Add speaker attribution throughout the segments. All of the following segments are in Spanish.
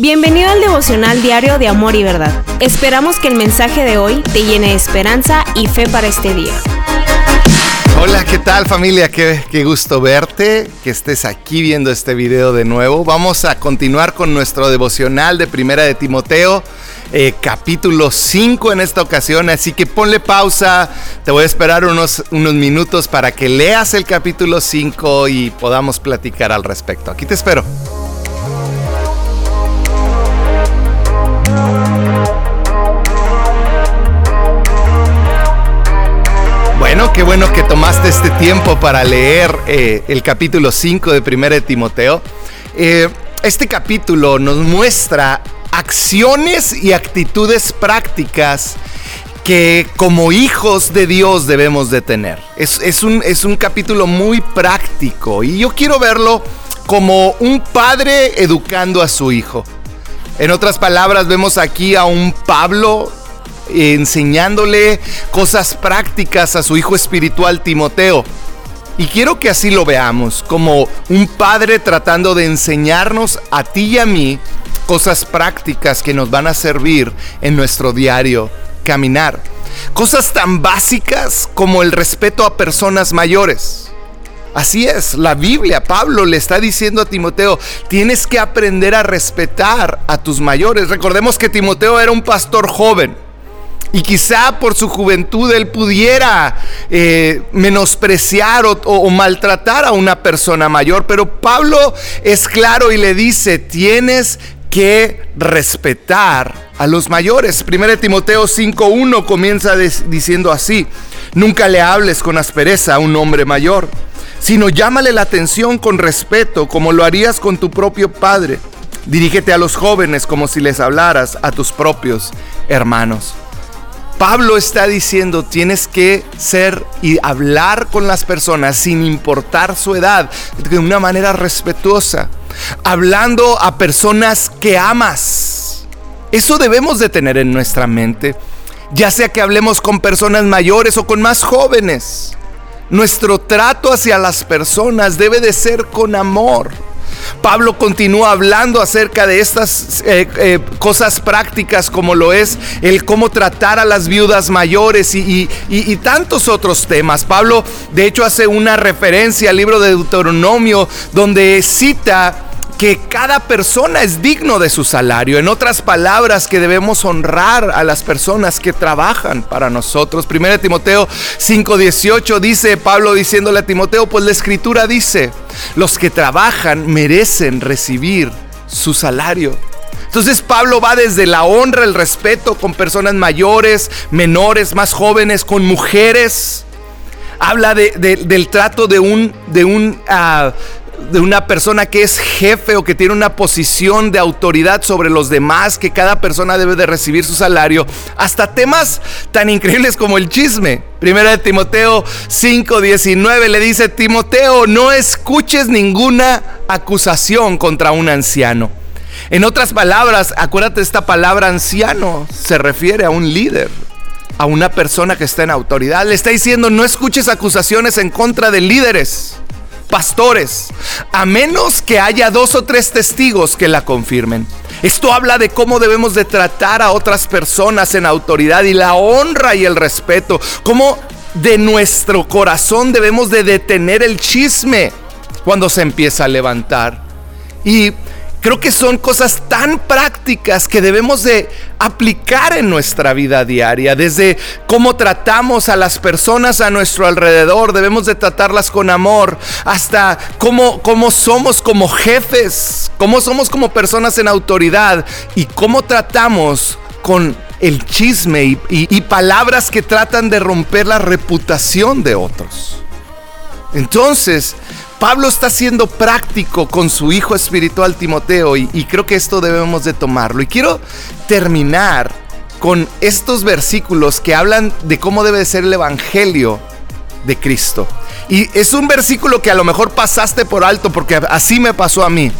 Speaker 1: Bienvenido al devocional diario de Amor y Verdad. Esperamos que el mensaje de hoy te llene de esperanza y fe para este día.
Speaker 2: Hola, ¿qué tal familia? Qué, qué, gusto verte, que estés aquí viendo este video de nuevo. Vamos a continuar con nuestro devocional de Primera de Timoteo, eh, capítulo 5 en esta ocasión, así que ponle pausa, te voy a esperar unos, unos minutos para que leas el capítulo 5 y podamos platicar al respecto. Aquí te espero. Qué bueno que tomaste este tiempo para leer eh, el capítulo 5 de 1 de Timoteo. Eh, este capítulo nos muestra acciones y actitudes prácticas que como hijos de Dios debemos de tener. Es, un, es un capítulo muy práctico y yo quiero verlo como un padre educando a su hijo. En otras palabras, vemos aquí a un Pablo enseñándole cosas prácticas a su hijo espiritual Timoteo. Y quiero que así lo veamos, como un padre tratando de enseñarnos a ti y a mí cosas prácticas que nos van a servir en nuestro diario caminar. Cosas tan básicas como el respeto a personas mayores. Así es, la Biblia, Pablo le está diciendo a Timoteo, tienes que aprender a respetar a tus mayores. Recordemos que Timoteo era un pastor joven y quizá por su juventud él pudiera eh, menospreciar o, maltratar a una persona mayor. Pero Pablo es claro y le dice, tienes que respetar a los mayores. 1 Timoteo 5.1 comienza diciendo así, nunca le hables con aspereza a un hombre mayor, sino llámale la atención con respeto como lo harías con tu propio padre. Dirígete a los jóvenes como si les hablaras a tus propios hermanos. Pablo está diciendo, tienes que ser y hablar con las personas sin importar su edad, de una manera respetuosa, hablando a personas que amas. Eso debemos de tener en nuestra mente, ya sea que hablemos con personas mayores o con más jóvenes. Nuestro trato hacia las personas debe de ser con amor Pablo continúa hablando acerca de estas eh, eh, cosas prácticas como lo es el cómo tratar a las viudas mayores y, y tantos otros temas. Pablo de hecho hace una referencia al libro de Deuteronomio donde cita que cada persona es digno de su salario. En otras palabras, que debemos honrar a las personas que trabajan para nosotros. 1 Timoteo 5:18 dice Pablo diciéndole a Timoteo, pues la escritura dice, los que trabajan merecen recibir su salario. Entonces Pablo va desde la honra, el respeto con personas mayores, menores, más jóvenes, con mujeres. Habla del trato de un, de un uh, de una persona que es jefe o que tiene una posición de autoridad sobre los demás, que cada persona debe de recibir su salario, hasta temas tan increíbles como el chisme. Primera de Timoteo 5:19 le dice, Timoteo, no escuches ninguna acusación contra un anciano. En otras palabras, acuérdate, esta palabra anciano se refiere a un líder a una persona que está en autoridad. Le está diciendo, no escuches acusaciones en contra de líderes pastores, a menos que haya dos o tres testigos que la confirmen. Esto habla de cómo debemos de tratar a otras personas en autoridad y la honra y el respeto, cómo de nuestro corazón debemos de detener el chisme cuando se empieza a levantar. Y Creo que son cosas tan prácticas que debemos de aplicar en nuestra vida diaria, desde cómo tratamos a las personas a nuestro alrededor, debemos de tratarlas con amor, hasta cómo, cómo somos como jefes, cómo somos como personas en autoridad y cómo tratamos con el chisme y, y palabras que tratan de romper la reputación de otros. Entonces, Pablo está siendo práctico con su hijo espiritual Timoteo y, creo que esto debemos de tomarlo. Y quiero terminar con estos versículos que hablan de cómo debe ser el Evangelio de Cristo. Y es un versículo que a lo mejor pasaste por alto porque así me pasó a mí.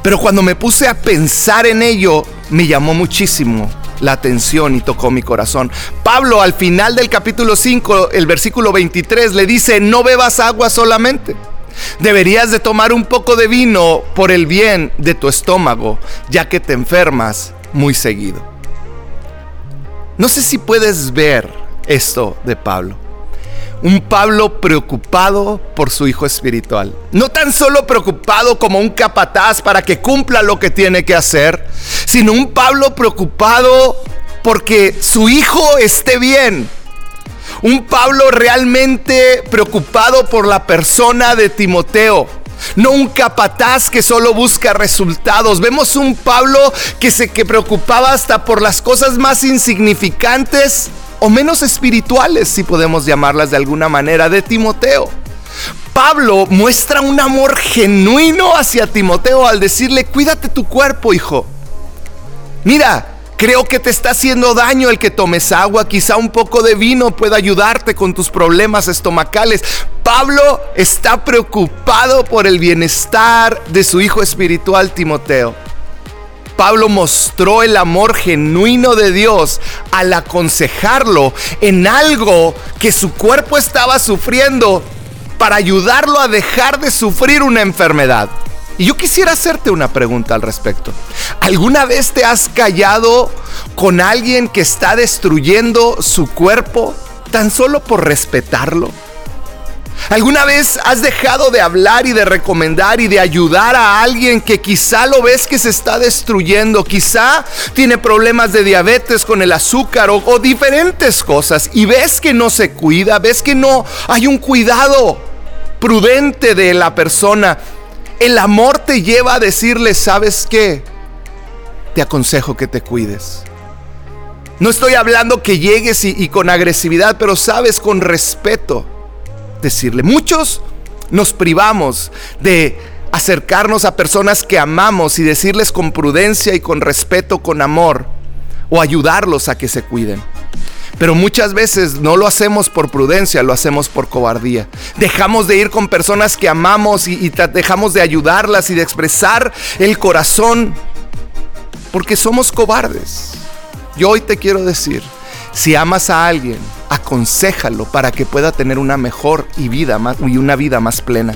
Speaker 2: Pero cuando me puse a pensar en ello, me llamó muchísimo la atención y tocó mi corazón. Pablo al final del capítulo 5, el versículo 23, le dice, no bebas agua solamente Deberías de tomar un poco de vino por el bien de tu estómago, ya que te enfermas muy seguido. No sé si puedes ver esto de Pablo. Un Pablo preocupado por su hijo espiritual. No tan solo preocupado como un capataz para que cumpla lo que tiene que hacer, sino un Pablo preocupado porque su hijo esté bien. Un Pablo realmente preocupado por la persona de Timoteo. No un capataz que solo busca resultados. Vemos un Pablo que se que preocupaba hasta por las cosas más insignificantes o menos espirituales, si podemos llamarlas de alguna manera, de Timoteo. Pablo muestra un amor genuino hacia Timoteo al decirle, cuídate tu cuerpo, hijo. Mira, creo que te está haciendo daño el que tomes agua, quizá un poco de vino pueda ayudarte con tus problemas estomacales. Pablo está preocupado por el bienestar de su hijo espiritual Timoteo. Pablo mostró el amor genuino de Dios al aconsejarlo en algo que su cuerpo estaba sufriendo para ayudarlo a dejar de sufrir una enfermedad. Y yo quisiera hacerte una pregunta al respecto. ¿Alguna vez te has callado con alguien que está destruyendo su cuerpo tan solo por respetarlo? ¿Alguna vez has dejado de hablar y de recomendar y de ayudar a alguien que quizá lo ves que se está destruyendo? Quizá tiene problemas de diabetes con el azúcar o, diferentes cosas y ves que no se cuida, ves que no hay un cuidado prudente de la persona. El amor te lleva a decirle, ¿sabes qué? Te aconsejo que te cuides. No estoy hablando que llegues y con agresividad, pero sabes, con respeto decirle. Muchos nos privamos de acercarnos a personas que amamos y decirles con prudencia y con respeto, con amor, o ayudarlos a que se cuiden. Pero muchas veces no lo hacemos por prudencia, lo hacemos por cobardía. Dejamos de ir con personas que amamos y, dejamos de ayudarlas y de expresar el corazón porque somos cobardes. Yo hoy te quiero decir, si amas a alguien, aconsejalo para que pueda tener una mejor y, vida más, y una vida más plena.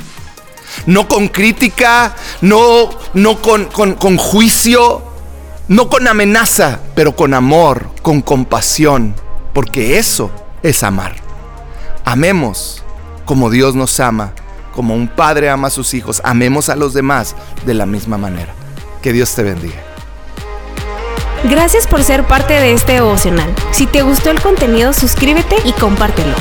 Speaker 2: No con crítica, no, no con, con, con juicio, no con amenaza, pero con amor, con compasión, porque eso es amar. Amemos como Dios nos ama, como un padre ama a sus hijos, amemos a los demás de la misma manera. Que Dios te bendiga.
Speaker 1: Gracias por ser parte de este devocional. Si te gustó el contenido, suscríbete y compártelo.